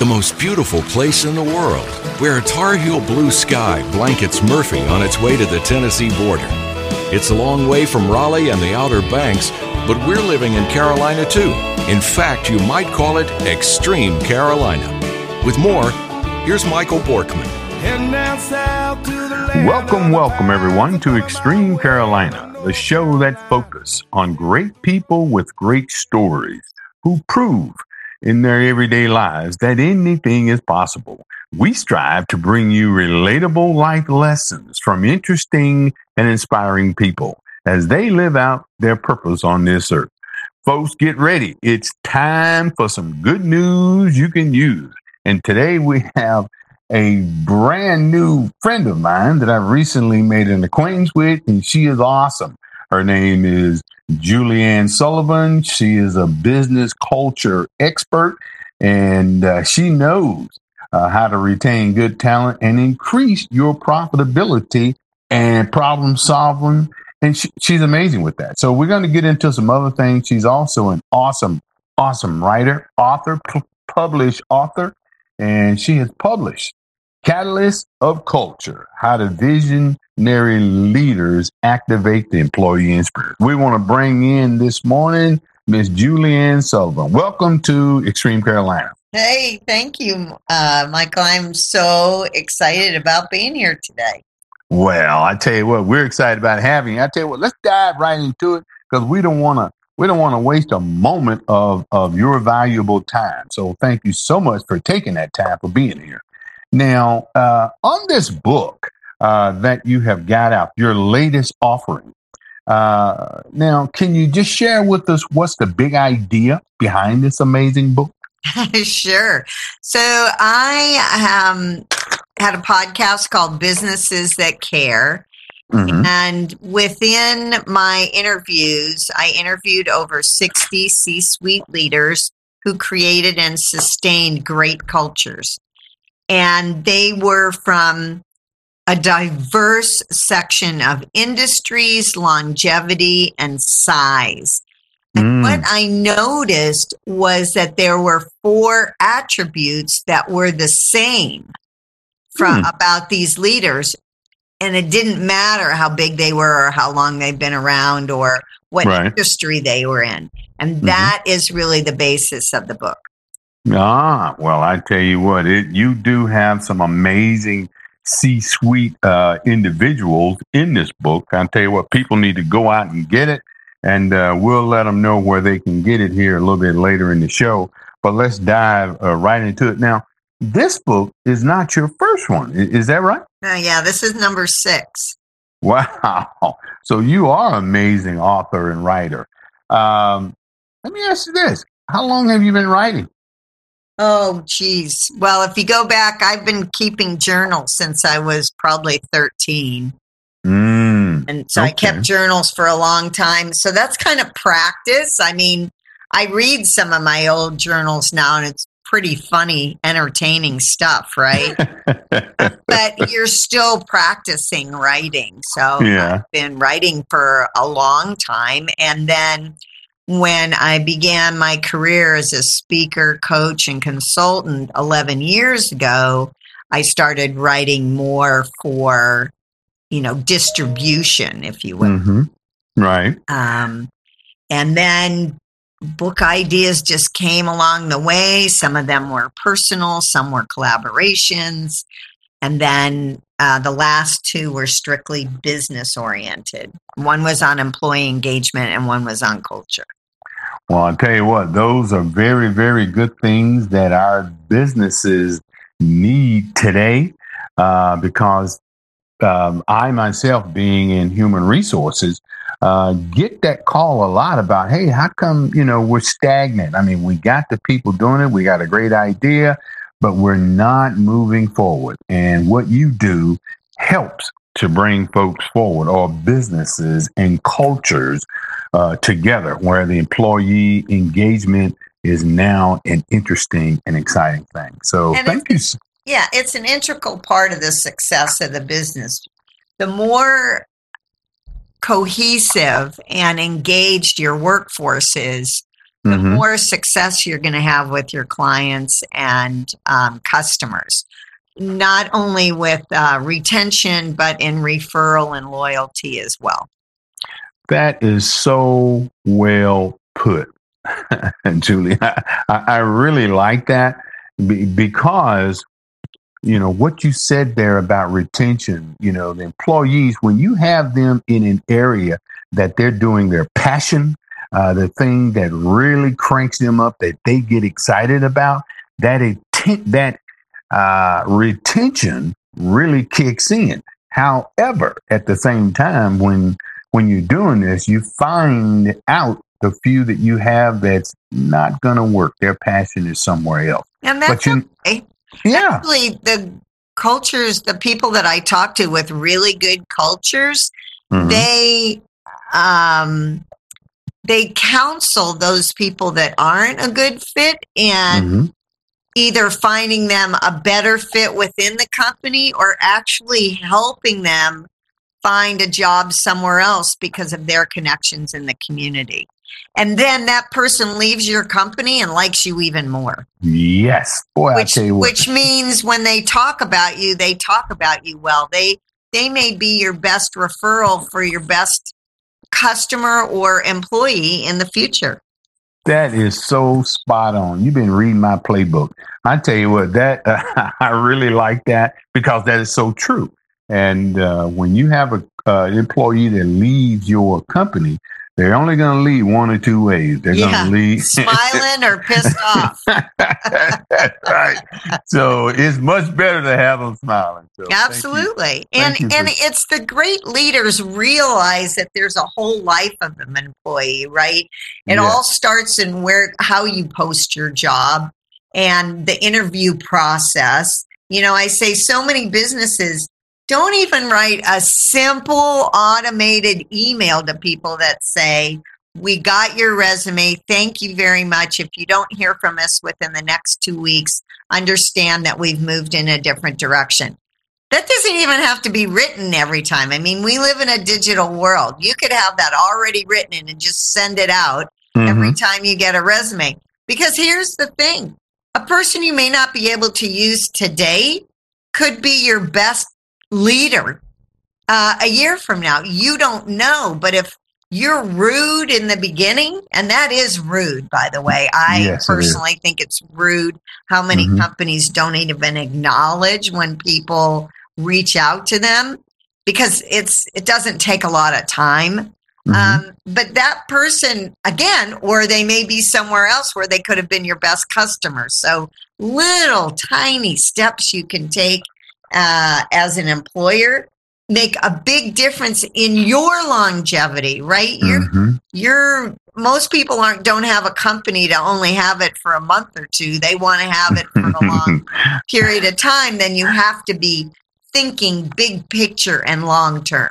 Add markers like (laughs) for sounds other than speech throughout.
the most beautiful place in the world, where a Tar Heel blue sky blankets Murphy on its way to the Tennessee border. It's a long way from Raleigh and the Outer Banks, but we're living in Carolina too. In fact, you might call it Extreme Carolina. With more, here's Michael Borkman. Welcome, welcome everyone to Extreme Carolina, the show that focuses on great people with great stories who prove in their everyday lives that anything is possible. We strive to bring you relatable life lessons from interesting and inspiring people as they live out their purpose on this earth. Folks, get ready. It's time for some good news you can use. And today we have a brand new friend of mine that I've recently made an acquaintance with, and she is awesome. Her name is Julianne Sullivan. She is a business culture expert, and uh, she knows uh, how to retain good talent and increase your profitability and problem solving. And she, she's amazing with that. So we're going to get into some other things. She's also an awesome, awesome writer, author, p- published author, and she has published Catalyst of Culture, How to Visionary Leaders Activate the Employee Spirit. We want to bring in this morning Miss Julianne Sullivan. Welcome to Extreme Carolina. Hey, thank you, uh, Michael. I'm so excited about being here today. Well, I tell you what, we're excited about having you. I tell you what, let's dive right into it because we don't want to we don't want to waste a moment of of your valuable time. So thank you so much for taking that time for being here. Now, uh, on this book uh, that you have got out, your latest offering. Uh, now, can you just share with us what's the big idea behind this amazing book? (laughs) sure. So I um, had a podcast called Businesses That Care. Mm-hmm. And within my interviews, I interviewed over 60 C suite leaders who created and sustained great cultures and they were from a diverse section of industries, longevity, and size. And mm. what I noticed was that there were four attributes that were the same from mm. about these leaders. And it didn't matter how big they were or how long they've been around or what right. industry they were in. And mm-hmm. that is really the basis of the book. Ah, well, I tell you what, it you do have some amazing C-suite uh, individuals in this book. I tell you what, people need to go out and get it, and uh, we'll let them know where they can get it here a little bit later in the show. But let's dive uh, right into it now. This book is not your first one, is that right? Uh, yeah, this is number six. Wow! (laughs) So you are an amazing author and writer. Um, let me ask you this: How long have you been writing? Oh, geez. Well, if you go back, I've been keeping journals since I was probably 13. Mm, and so okay. I kept journals for a long time. So that's kind of practice. I mean, I read some of my old journals now and it's pretty funny, entertaining stuff, right? (laughs) but you're still practicing writing. So yeah. I've been writing for a long time. And then when I began my career as a speaker, coach, and consultant 11 years ago, I started writing more for, you know, distribution, if you will. Mm-hmm. Right. Um, and then book ideas just came along the way. Some of them were personal, some were collaborations. And then uh, the last two were strictly business oriented. One was on employee engagement and one was on culture. Well, I'll tell you what, those are very, very good things that our businesses need today uh, because um, I myself, being in human resources, uh, get that call a lot about, hey, how come, you know, we're stagnant? I mean, we got the people doing it, we got a great idea, but we're not moving forward. And what you do helps to bring folks forward or businesses and cultures uh, together where the employee engagement is now an interesting and exciting thing. So and thank you. Yeah, it's an integral part of the success of the business. The more cohesive and engaged your workforce is, the mm-hmm. more success you're going to have with your clients and um, customers, not only with uh, retention, but in referral and loyalty as well. That is so well put, (laughs) Julie. I, I, really like that because you know what you said there about retention you know the employees when you have them in an area that they're doing their passion uh, the thing that really cranks them up that they get excited about, that intent, that uh, retention really kicks in. However, at the same time, when when you're doing this, you find out the few that you have that's not going to work. Their passion is somewhere else. And that's you, okay. Yeah. Actually, the cultures, the people that I talk to with really good cultures, mm-hmm. they um, they counsel those people that aren't a good fit and mm-hmm. Either finding them a better fit within the company or actually helping them find a job somewhere else because of their connections in the community. And then that person leaves your company and likes you even more. Yes. Boy, which, which means when they talk about you, they talk about you well. They they may be your best referral for your best customer or employee in the future. That is so spot on. You've been reading my playbook. I tell you what, that uh, (laughs) I really like that because that is so true. And uh, when you have an uh, employee that leaves your company, they're only going to lead one or two ways. They're yeah. going to lead (laughs) smiling or pissed off. (laughs) right. So it's much better to have them smiling. So Absolutely. And and for- it's the great leaders realize that there's a whole life of an employee, right? It yeah. all starts in where how you post your job and the interview process. You know, I say so many businesses don't even write a simple automated email to people that say, We got your resume. Thank you very much. If you don't hear from us within the next two weeks, understand that we've moved in a different direction. That doesn't even have to be written every time. I mean, we live in a digital world. You could have that already written and just send it out mm-hmm. every time you get a resume. Because here's the thing a person you may not be able to use today could be your best leader uh, a year from now. You don't know, but if you're rude in the beginning, and that is rude, by the way. I yes, personally it think it's rude how many mm-hmm. companies don't even acknowledge when people reach out to them because it's it doesn't take a lot of time. Mm-hmm. Um, but that person again, or they may be somewhere else where they could have been your best customer. So little tiny steps you can take uh, as an employer make a big difference in your longevity, right? You're, mm-hmm. you're, most people aren't, don't have a company to only have it for a month or two. They want to have it for a long (laughs) period of time. Then you have to be thinking big picture and long term.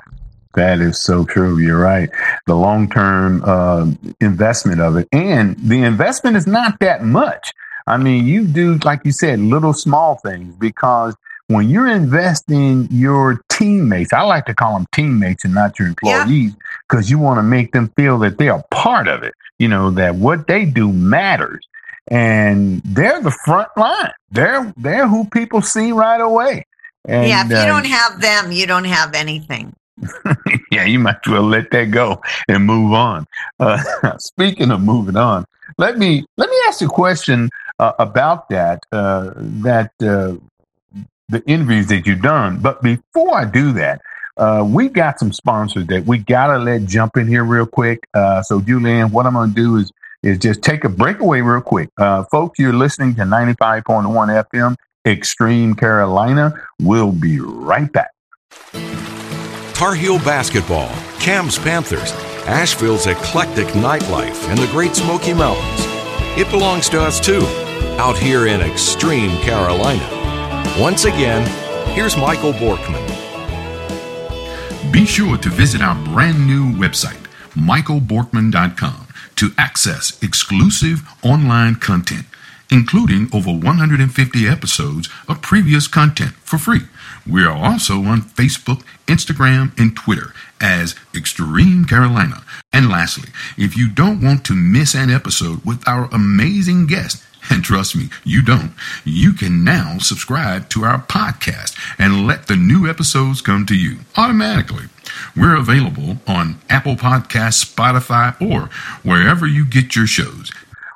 That is so true. You're right. The long term uh, investment of it. And the investment is not that much. I mean, you do, like you said, little small things because when you're investing your teammates, I like to call them teammates and not your employees because yeah. you want to make them feel that they are part of it. You know, that what they do matters. And they're the front line. They're they're who people see right away. And, yeah, if you uh, don't have them, you don't have anything. (laughs) yeah, you might as well let that go and move on. Uh, (laughs) speaking of moving on, let me let me ask a question uh, about that. Uh, that uh, the interviews that you've done. But before I do that, uh, we got some sponsors that we gotta let jump in here real quick. Uh, so, Julianne, what I'm gonna do is is just take a breakaway real quick. Uh, folks, you're listening to 95.1 FM, Extreme Carolina. We'll be right back. Tar Heel basketball, Cam's Panthers, Asheville's eclectic nightlife, and the Great Smoky Mountains. It belongs to us too, out here in Extreme Carolina. Once again, here's Michael Borkman. Be sure to visit our brand new website, michaelborkman.com, to access exclusive online content, including over 150 episodes of previous content for free. We are also on Facebook, Instagram, and Twitter as Extreme Carolina. And lastly, if you don't want to miss an episode with our amazing guest, and trust me, you don't. You can now subscribe to our podcast and let the new episodes come to you automatically. We're available on Apple Podcasts, Spotify, or wherever you get your shows.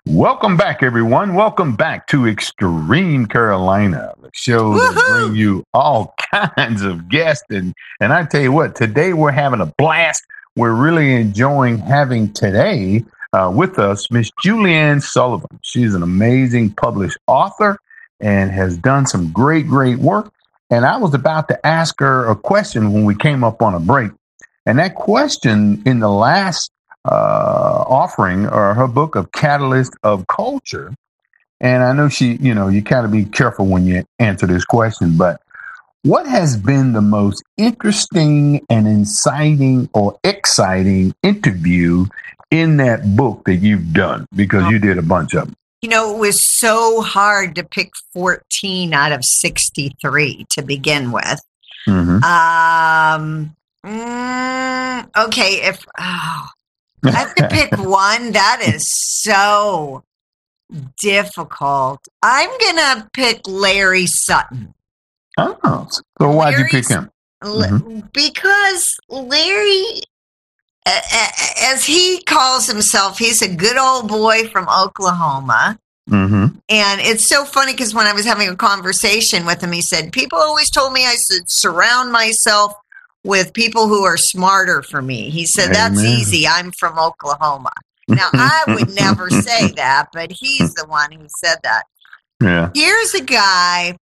Welcome back, everyone. Welcome back to Extreme Carolina, the show that bring you all (laughs) kinds of guests. And, and I tell you what, today we're having a blast. We're really enjoying having today uh, with us Miss Julianne Sullivan. She's an amazing published author and has done some great, great work. And I was about to ask her a question when we came up on a break. And that question in the last uh, offering or her book of Catalyst of Culture. And I know she, you know, you kind of be careful when you answer this question, but what has been the most interesting and inciting or exciting interview in that book that you've done? Because you did a bunch of them. You know, it was so hard to pick 14 out of 63 to begin with. Mm-hmm. Um, mm, okay, if oh, I have to (laughs) pick one, that is so difficult. I'm gonna pick Larry Sutton. Oh, so why'd you pick him? Mm-hmm. Because Larry, as he calls himself, he's a good old boy from Oklahoma. Mm-hmm. And it's so funny because when I was having a conversation with him, he said, People always told me I should surround myself with people who are smarter for me. He said, Amen. That's easy. I'm from Oklahoma. Now, I would never say (laughs) that, but he's the one who said that. Yeah. Here's a guy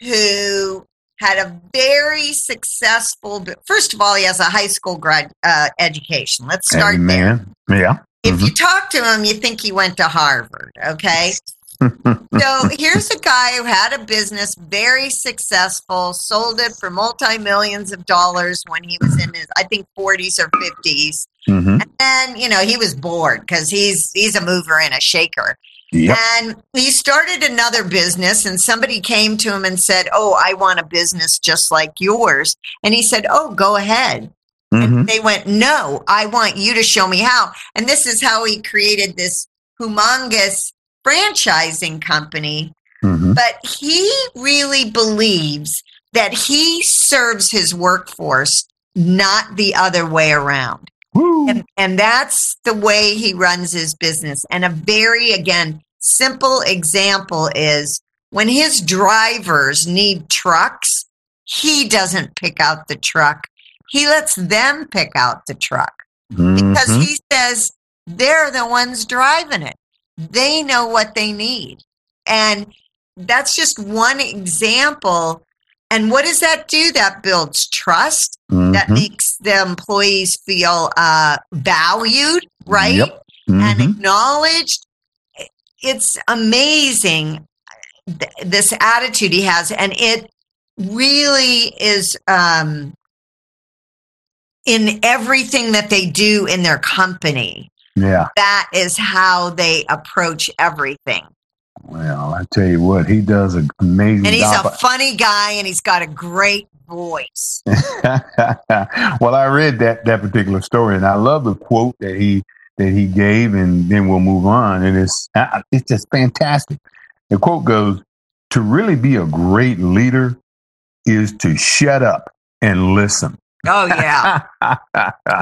who had a very successful, first of all, he has a high school grad uh, education. Let's start Amen. there. Yeah. If mm-hmm. you talk to him, you think he went to Harvard, okay? (laughs) so here's a guy who had a business, very successful, sold it for multi millions of dollars when he was in his, I think, 40s or 50s. Mm-hmm. And then, you know, he was bored because he's he's a mover and a shaker. Yep. And he started another business, and somebody came to him and said, Oh, I want a business just like yours. And he said, Oh, go ahead. Mm-hmm. And they went, No, I want you to show me how. And this is how he created this humongous franchising company, mm-hmm. but he really believes that he serves his workforce, not the other way around. And, and that's the way he runs his business. And a very, again, simple example is when his drivers need trucks, he doesn't pick out the truck. He lets them pick out the truck mm-hmm. because he says they're the ones driving it. They know what they need. And that's just one example. And what does that do? That builds trust. Mm-hmm. That makes the employees feel uh, valued, right? Yep. And Mm-hmm. acknowledged. It's amazing th- this attitude he has. And it really is um, in everything that they do in their company Yeah. that is how they approach everything. Well, I tell you what, he does an amazing And he's job. a funny guy and he's got a great voice. (laughs) well, I read that that particular story, and I love the quote that he that he gave, and then we'll move on. And it's it's just fantastic. The quote goes: "To really be a great leader is to shut up and listen." Oh yeah. (laughs)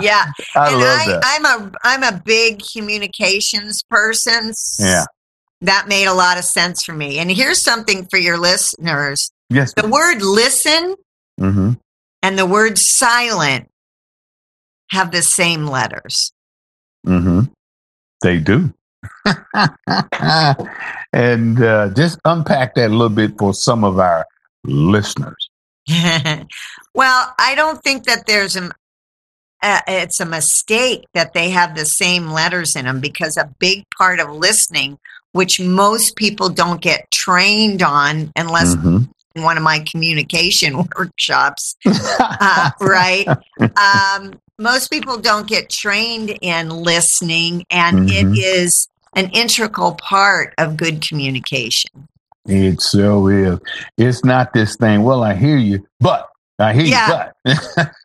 yeah. I and love I, that. I'm a I'm a big communications person. Yeah. That made a lot of sense for me. And here's something for your listeners. yes. The word listen hmm and the word silent have the same letters. hmm They do. (laughs) and uh, just unpack that a little bit for some of our listeners. (laughs) well, I don't think that there's a uh, it's a mistake that they have the same letters in them because a big part of listening, which most people don't get trained on unless Mhm. in one of my communication (laughs) workshops, (laughs) uh, right? Um, most people don't get trained in listening, and Mhm. it is an integral part of good communication. It so is. It's not this thing. Well, I hear you, but I hear Yeah. you.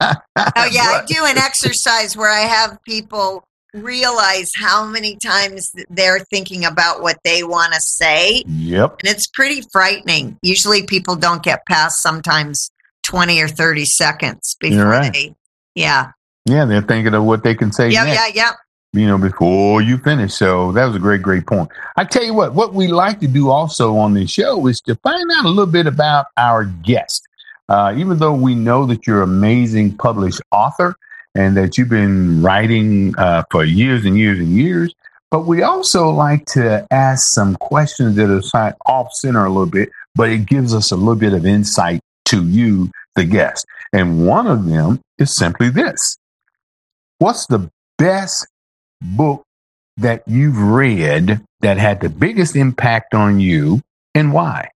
Oh (laughs) yeah, I do an exercise where I have people realize how many times they're thinking about what they want to say, Yep. and it's pretty frightening. Usually, people don't get past sometimes twenty or thirty seconds before right. they. Yeah. Yeah, they're thinking of what they can say Yeah. Yeah. Yeah. you know, before you finish. So that was a great, great point. I tell you what, what we like to do also on this show is to find out a little bit about our guest. Uh, even though we know that you're an amazing published author and that you've been writing uh, for years and years and years, but we also like to ask some questions that are off center a little bit, but it gives us a little bit of insight to you, the guest. And one of them is simply this What's the best book that you've read that had the biggest impact on you and why?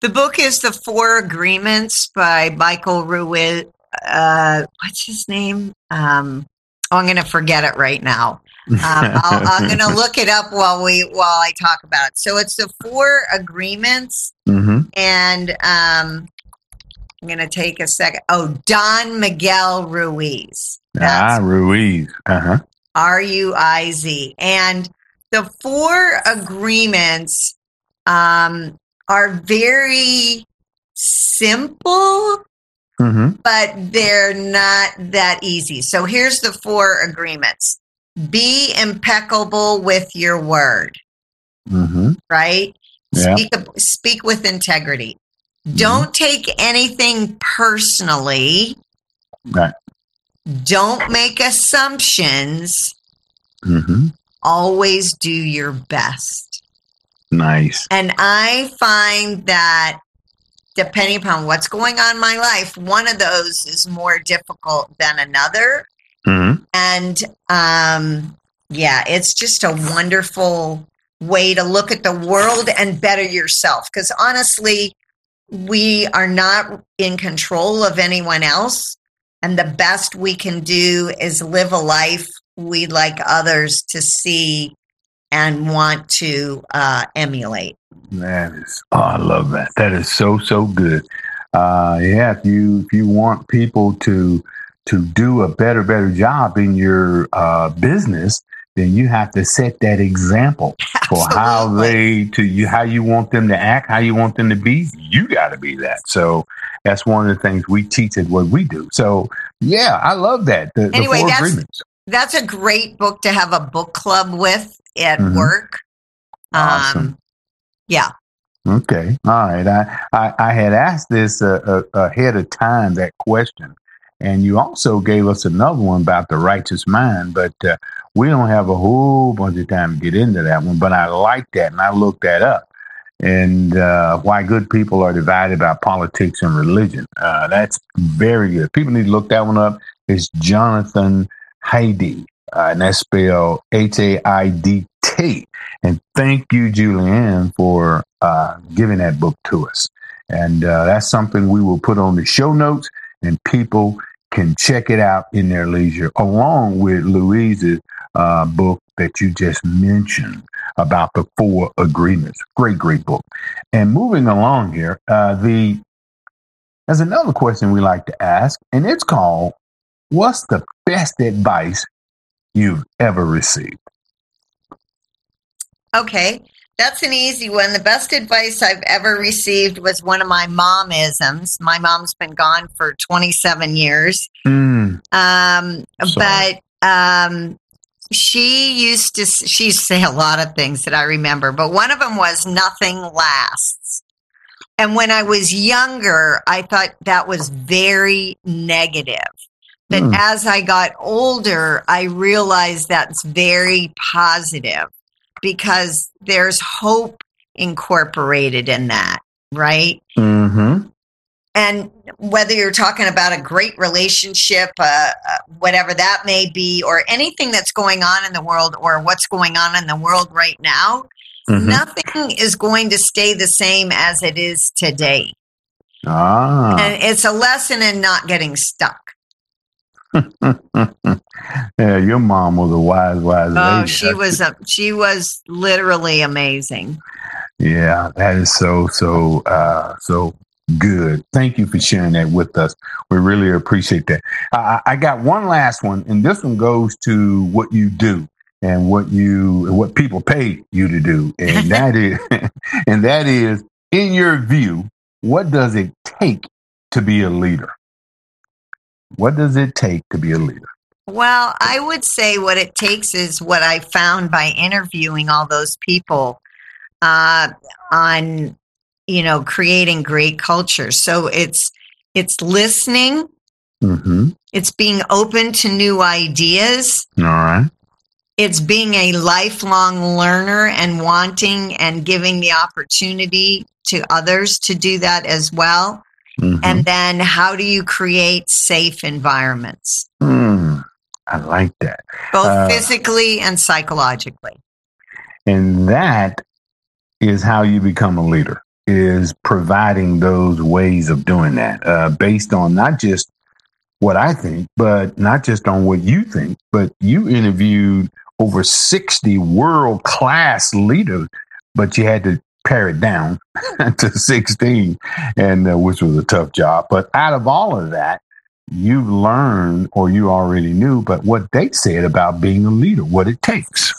The book is The Four Agreements by Michael Ruiz. Uh, what's his name? Um, oh, I'm going to forget it right now. Um, I'll, I'm (laughs) going to look it up while we while I talk about it. So it's the Four Agreements, hmm and um, I'm going to take a second. Oh, Don Miguel Ruiz. Ah, Ruiz. Uh huh. R U I Z. And the four agreements um, are very simple, hmm but they're not that easy. So here's the four agreements be impeccable with your word, hmm right? Yeah. Speak, speak with integrity. Don't take anything personally. Right. Don't make assumptions. hmm Always do your best. Nice. And I find that depending upon what's going on in my life, one of those is more difficult than another. hmm And um, yeah, it's just a wonderful way to look at the world and better yourself. Because honestly, we are not in control of anyone else. And the best we can do is live a life we'd like others to see and want to uh, emulate. That is. Oh, I love that. That is so so good. Uh, yeah. If you if you want people to to do a better better job in your uh, business, then you have to set that example (laughs) for how they to you how you want them to act, how you want them to be. You got to be that. So that's one of the things we teach at what we do. So yeah, I love that. The, the Anyway, four that's- agreements. That's a great book to have a book club with at Mhm. work. Awesome. Um, yeah. Okay. All right. I, I, I had asked this uh, uh, ahead of time, that question. And you also gave us another one about the righteous mind, but uh, we don't have a whole bunch of time to get into that one. But I like that, and I looked that up. And uh, why good people are divided by politics and religion. Uh, that's very good. People need to look that one up. It's Jonathan Haidt, uh, and that's spelled H A I D T. And thank you, Julianne, for uh, giving that book to us. And uh, that's something we will put on the show notes, and people can check it out in their leisure, along with Louise's uh, book that you just mentioned about the four agreements. Great, great book. And moving along here, uh, the there's another question we like to ask, and it's called, "What's the best advice you've ever received?" Okay. That's an easy one. The best advice I've ever received was one of my momisms. My mom's been gone for 27 years. Mm, Um, but um, she used to she used to say a lot of things that I remember, but one of them was nothing lasts. And when I was younger, I thought that was very negative. But Hmm. as I got older, I realized that's very positive because there's hope incorporated in that, right? mm-hmm. and whether you're talking about a great relationship, uh, uh, whatever that may be, or anything that's going on in the world, or what's going on in the world right now, Mhm. nothing is going to stay the same as it is today. Ah, And it's a lesson in not getting stuck. (laughs) yeah, your mom was a wise, wise oh, lady. she was a, she was literally amazing. Yeah, that is so so uh, so good. Thank you for sharing that with us. We really appreciate that. I, I got one last one, and this one goes to what you do and what you what people pay you to do, and (laughs) that is (laughs) and that is in your view, what does it take to be a leader? What does it take to be a leader? Well, I would say what it takes is what I found by interviewing all those people uh, on, you know, creating great culture. So it's it's listening. Mm-hmm. It's being open to new ideas. All right. It's being a lifelong learner and wanting and giving the opportunity to others to do that as well. Mm-hmm. And then how do you create safe environments? Mm, I like that. Both Uh, physically and psychologically. And that is how you become a leader is providing those ways of doing that uh, based on not just what I think, but not just on what you think, but you interviewed over 60 world class leaders, but you had to pare it down (laughs) to 16 and uh, which was a tough job. But out of all of that, you've learned or you already knew, but what they said about being a leader, what it takes.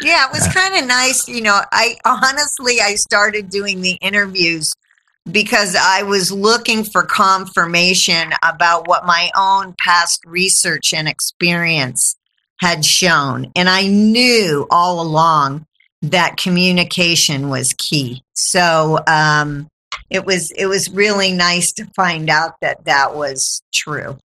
Yeah, it was kind of nice. You know, I honestly, I started doing the interviews because I was looking for confirmation about what my own past research and experience had shown. And I knew all along that communication was key. So, um, it was it was really nice to find out that that was true.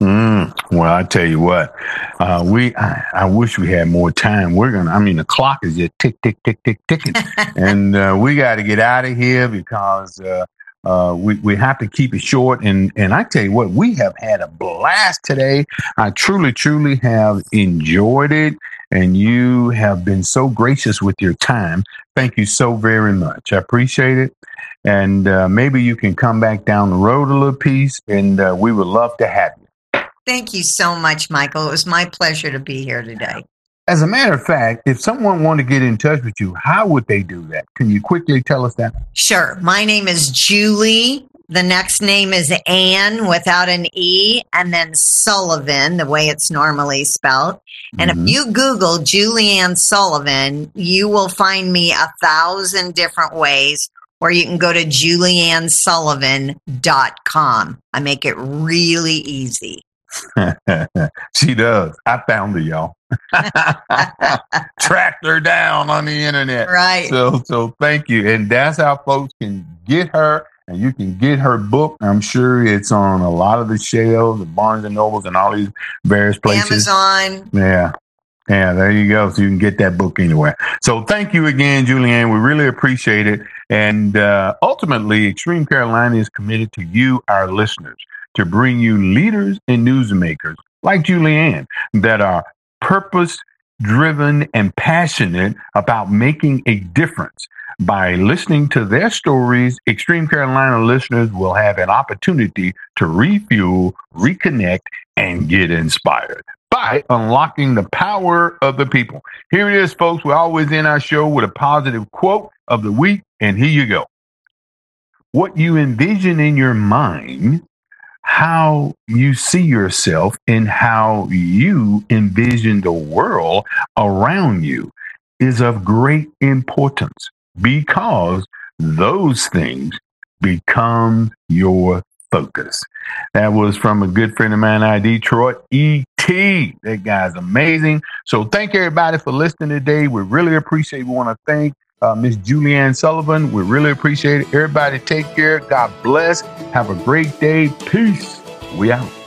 Mm, well, I tell you what, uh, we I, I wish we had more time. We're gonna. I mean, the clock is just tick, tick, tick, tick, ticking, (laughs) and uh, we got to get out of here because uh, uh, we we have to keep it short. And and I tell you what, we have had a blast today. I truly, truly have enjoyed it, and you have been so gracious with your time. Thank you so very much. I appreciate it. And uh, maybe you can come back down the road a little piece, and uh, we would love to have you. Thank you so much, Michael. It was my pleasure to be here today. As a matter of fact, if someone wanted to get in touch with you, how would they do that? Can you quickly tell us that? Sure. My name is Julie. The next name is Anne without an E, and then Sullivan, the way it's normally spelled. And Mhm. if you Google Julianne Sullivan, you will find me a thousand different ways, or you can go to juliannesullivan.com. I make it really easy. (laughs) she does. I found her, y'all. (laughs) Tracked her down on the internet. Right. So, so thank you. And that's how folks can get her, and you can get her book. I'm sure it's on a lot of the shelves, and Barnes and Nobles, and all these various places. Amazon. Yeah. Yeah, there you go. So you can get that book anywhere. So thank you again, Julianne. We really appreciate it. And uh, ultimately, Extreme Carolina is committed to you, our listeners, to bring you leaders and newsmakers like Julianne that are purpose driven and passionate about making a difference. By listening to their stories, Extreme Carolina listeners will have an opportunity to refuel, reconnect, and get inspired by unlocking the power of the people. Here it is, folks. We always end our show with a positive quote of the week, and here you go. What you envision in your mind, how you see yourself, and how you envision the world around you is of great importance because those things become your focus. That was from a good friend of mine of Detroit, E.T. That guy's amazing. So thank everybody for listening today. We really appreciate. We want to thank uh, Miss Julianne Sullivan. We really appreciate it. Everybody take care. God bless. Have a great day. Peace. We out.